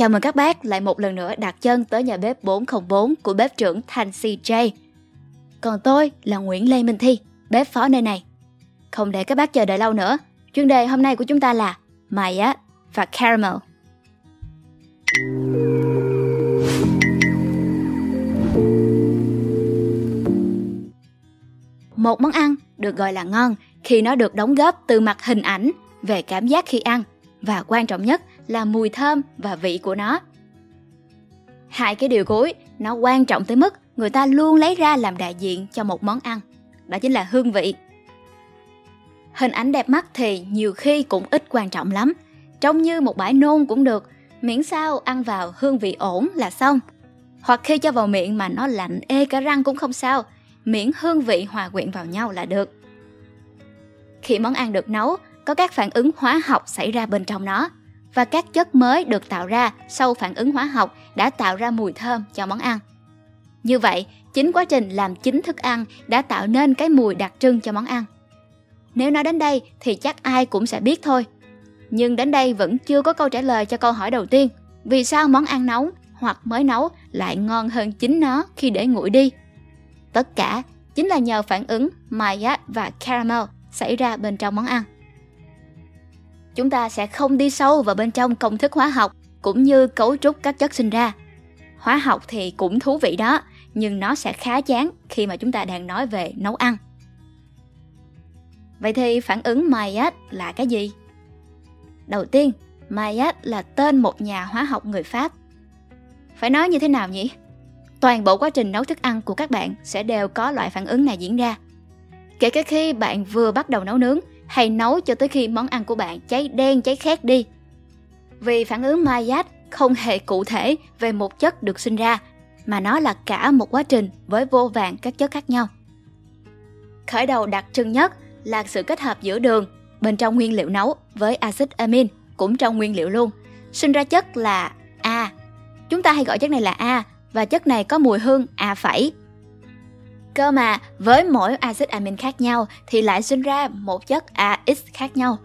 Chào mừng các bác lại một lần nữa đặt chân tới nhà bếp 404 của bếp trưởng Thanh CJ. Còn tôi là Nguyễn Lê Minh Thi, bếp phó nơi này. Không để các bác chờ đợi lâu nữa, chuyên đề hôm nay của chúng ta là Maya và Caramel. Một món ăn được gọi là ngon khi nó được đóng góp từ mặt hình ảnh về cảm giác khi ăn và quan trọng nhất là mùi thơm và vị của nó. Hai cái điều cuối nó quan trọng tới mức người ta luôn lấy ra làm đại diện cho một món ăn, đó chính là hương vị. Hình ảnh đẹp mắt thì nhiều khi cũng ít quan trọng lắm, trông như một bãi nôn cũng được, miễn sao ăn vào hương vị ổn là xong. Hoặc khi cho vào miệng mà nó lạnh ê cả răng cũng không sao, miễn hương vị hòa quyện vào nhau là được. Khi món ăn được nấu, có các phản ứng hóa học xảy ra bên trong nó và các chất mới được tạo ra sau phản ứng hóa học đã tạo ra mùi thơm cho món ăn. Như vậy, chính quá trình làm chín thức ăn đã tạo nên cái mùi đặc trưng cho món ăn. Nếu nói đến đây thì chắc ai cũng sẽ biết thôi. Nhưng đến đây vẫn chưa có câu trả lời cho câu hỏi đầu tiên. Vì sao món ăn nóng hoặc mới nấu lại ngon hơn chính nó khi để nguội đi? Tất cả chính là nhờ phản ứng Maillard và Caramel xảy ra bên trong món ăn. Chúng ta sẽ không đi sâu vào bên trong công thức hóa học cũng như cấu trúc các chất sinh ra. Hóa học thì cũng thú vị đó, nhưng nó sẽ khá chán khi mà chúng ta đang nói về nấu ăn. Vậy thì phản ứng Maillard là cái gì? Đầu tiên, Maillard là tên một nhà hóa học người Pháp. Phải nói như thế nào nhỉ? Toàn bộ quá trình nấu thức ăn của các bạn sẽ đều có loại phản ứng này diễn ra. Kể cả khi bạn vừa bắt đầu nấu nướng hay nấu cho tới khi món ăn của bạn cháy đen cháy khét đi. Vì phản ứng Maillard không hề cụ thể về một chất được sinh ra, mà nó là cả một quá trình với vô vàng các chất khác nhau. Khởi đầu đặc trưng nhất là sự kết hợp giữa đường bên trong nguyên liệu nấu với axit amin cũng trong nguyên liệu luôn, sinh ra chất là A. Chúng ta hay gọi chất này là A và chất này có mùi hương A phẩy. Cơ mà với mỗi axit amin khác nhau thì lại sinh ra một chất AX khác nhau.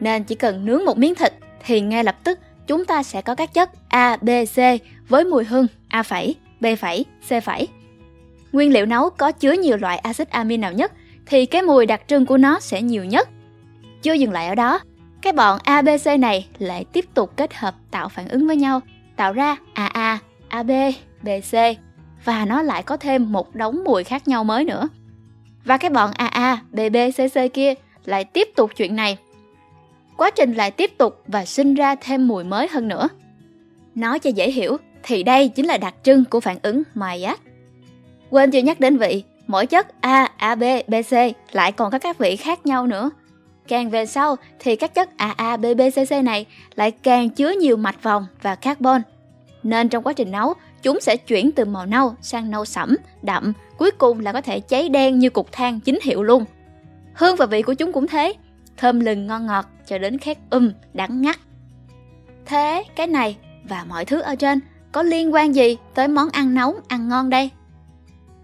Nên chỉ cần nướng một miếng thịt thì ngay lập tức chúng ta sẽ có các chất A, B, C với mùi hương A phẩy, B phẩy, C phẩy. Nguyên liệu nấu có chứa nhiều loại axit amin nào nhất thì cái mùi đặc trưng của nó sẽ nhiều nhất. Chưa dừng lại ở đó, cái bọn ABC này lại tiếp tục kết hợp tạo phản ứng với nhau, tạo ra AA, AB, BC và nó lại có thêm một đống mùi khác nhau mới nữa. Và cái bọn AA, BB, CC kia lại tiếp tục chuyện này. Quá trình lại tiếp tục và sinh ra thêm mùi mới hơn nữa. Nói cho dễ hiểu thì đây chính là đặc trưng của phản ứng Maillard. Quên chưa nhắc đến vị, mỗi chất A, AB, BC lại còn có các vị khác nhau nữa. Càng về sau thì các chất AA, BB, CC này lại càng chứa nhiều mạch vòng và carbon. Nên trong quá trình nấu, chúng sẽ chuyển từ màu nâu sang nâu sẫm, đậm, cuối cùng là có thể cháy đen như cục than chính hiệu luôn. Hương và vị của chúng cũng thế, thơm lừng ngon ngọt cho đến khét um, đắng ngắt. Thế cái này và mọi thứ ở trên có liên quan gì tới món ăn nóng, ăn ngon đây?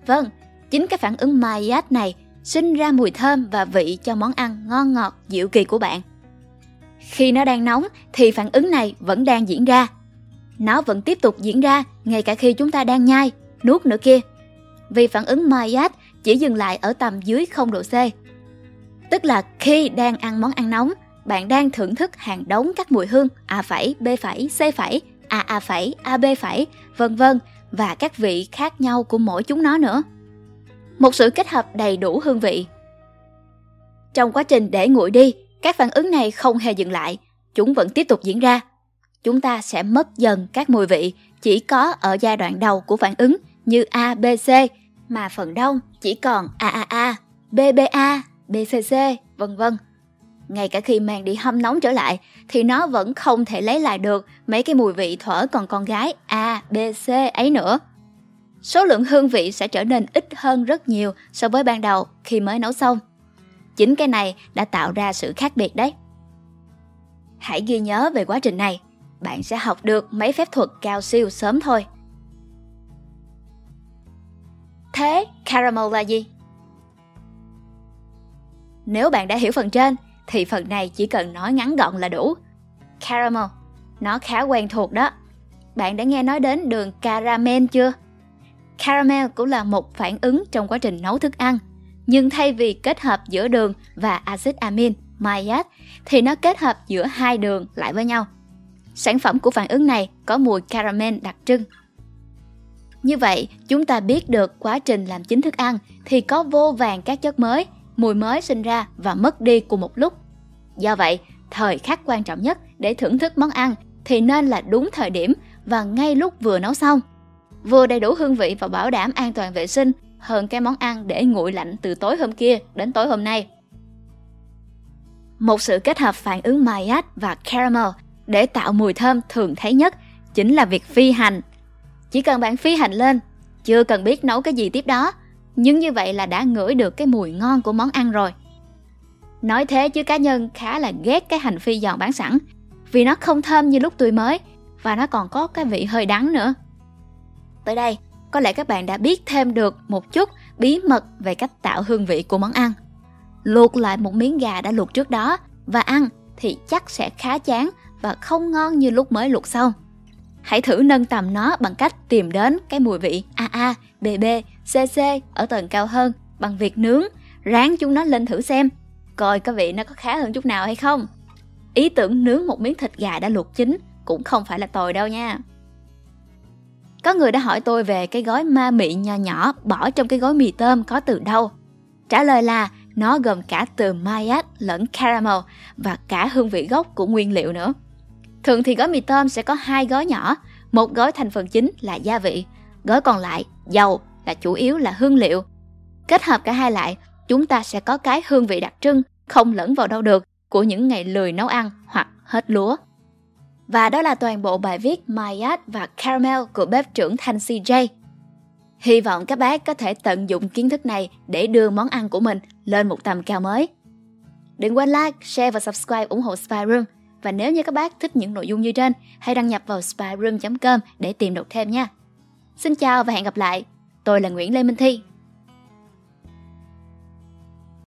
Vâng, chính cái phản ứng Maillard này sinh ra mùi thơm và vị cho món ăn ngon ngọt, dịu kỳ của bạn. Khi nó đang nóng thì phản ứng này vẫn đang diễn ra. Nó vẫn tiếp tục diễn ra ngay cả khi chúng ta đang nhai, nuốt nữa kia. Vì phản ứng Maillard chỉ dừng lại ở tầm dưới 0 độ C. Tức là khi đang ăn món ăn nóng, bạn đang thưởng thức hàng đống các mùi hương A phẩy, B phẩy, C phẩy, AA phẩy, AB phẩy, vân vân và các vị khác nhau của mỗi chúng nó nữa. Một sự kết hợp đầy đủ hương vị. Trong quá trình để nguội đi, các phản ứng này không hề dừng lại, chúng vẫn tiếp tục diễn ra. Chúng ta sẽ mất dần các mùi vị chỉ có ở giai đoạn đầu của phản ứng như A, B, C, mà phần đông chỉ còn AAA, BBA, BCC, vân vân. Ngay cả khi mang đi hâm nóng trở lại thì nó vẫn không thể lấy lại được mấy cái mùi vị thuở còn con gái A, B, C ấy nữa. Số lượng hương vị sẽ trở nên ít hơn rất nhiều so với ban đầu khi mới nấu xong. Chính cái này đã tạo ra sự khác biệt đấy. Hãy ghi nhớ về quá trình này, bạn sẽ học được mấy phép thuật cao siêu sớm thôi. Thế caramel là gì? Nếu bạn đã hiểu phần trên thì phần này chỉ cần nói ngắn gọn là đủ. Caramel, nó khá quen thuộc đó. bạn đã nghe nói đến đường caramel chưa? Caramel cũng là một phản ứng trong quá trình nấu thức ăn, nhưng thay vì kết hợp giữa đường và axit amin, maillard, thì nó kết hợp giữa hai đường lại với nhau. Sản phẩm của phản ứng này có mùi caramel đặc trưng. Như vậy, chúng ta biết được quá trình làm chính thức ăn thì có vô vàng các chất mới, mùi mới sinh ra và mất đi cùng một lúc. Do vậy, thời khắc quan trọng nhất để thưởng thức món ăn thì nên là đúng thời điểm và ngay lúc vừa nấu xong. Vừa đầy đủ hương vị và bảo đảm an toàn vệ sinh hơn cái món ăn để nguội lạnh từ tối hôm kia đến tối hôm nay. Một sự kết hợp phản ứng Maillard và caramel để tạo mùi thơm thường thấy nhất chính là việc phi hành. Chỉ cần bạn phi hành lên, chưa cần biết nấu cái gì tiếp đó, nhưng như vậy là đã ngửi được cái mùi ngon của món ăn rồi. Nói thế chứ cá nhân khá là ghét cái hành phi giòn bán sẵn, vì nó không thơm như lúc tươi mới và nó còn có cái vị hơi đắng nữa. Tới đây, có lẽ các bạn đã biết thêm được một chút bí mật về cách tạo hương vị của món ăn. Luộc lại một miếng gà đã luộc trước đó và ăn thì chắc sẽ khá chán và không ngon như lúc mới luộc xong. Hãy thử nâng tầm nó bằng cách tìm đến cái mùi vị AA, BB, CC ở tầng cao hơn bằng việc nướng, rán chúng nó lên thử xem, coi có vị nó có khá hơn chút nào hay không. Ý tưởng nướng một miếng thịt gà đã luộc chín cũng không phải là tồi đâu nha. Có người đã hỏi tôi về cái gói ma mị nhỏ nhỏ bỏ trong cái gói mì tôm có từ đâu. Trả lời là nó gồm cả từ mayat lẫn caramel và cả hương vị gốc của nguyên liệu nữa. Thường thì gói mì tôm sẽ có hai gói nhỏ, một gói thành phần chính là gia vị, gói còn lại dầu là chủ yếu là hương liệu. Kết hợp cả hai lại, chúng ta sẽ có cái hương vị đặc trưng không lẫn vào đâu được của những ngày lười nấu ăn hoặc hết lúa. Và đó là toàn bộ bài viết Mayat và Caramel của bếp trưởng Thanh CJ. Hy vọng các bác có thể tận dụng kiến thức này để đưa món ăn của mình lên một tầm cao mới. Đừng quên like, share và subscribe ủng hộ Spy Room. Và nếu như các bác thích những nội dung như trên, hãy đăng nhập vào spyroom.com để tìm đọc thêm nha. Xin chào và hẹn gặp lại. Tôi là Nguyễn Lê Minh Thi.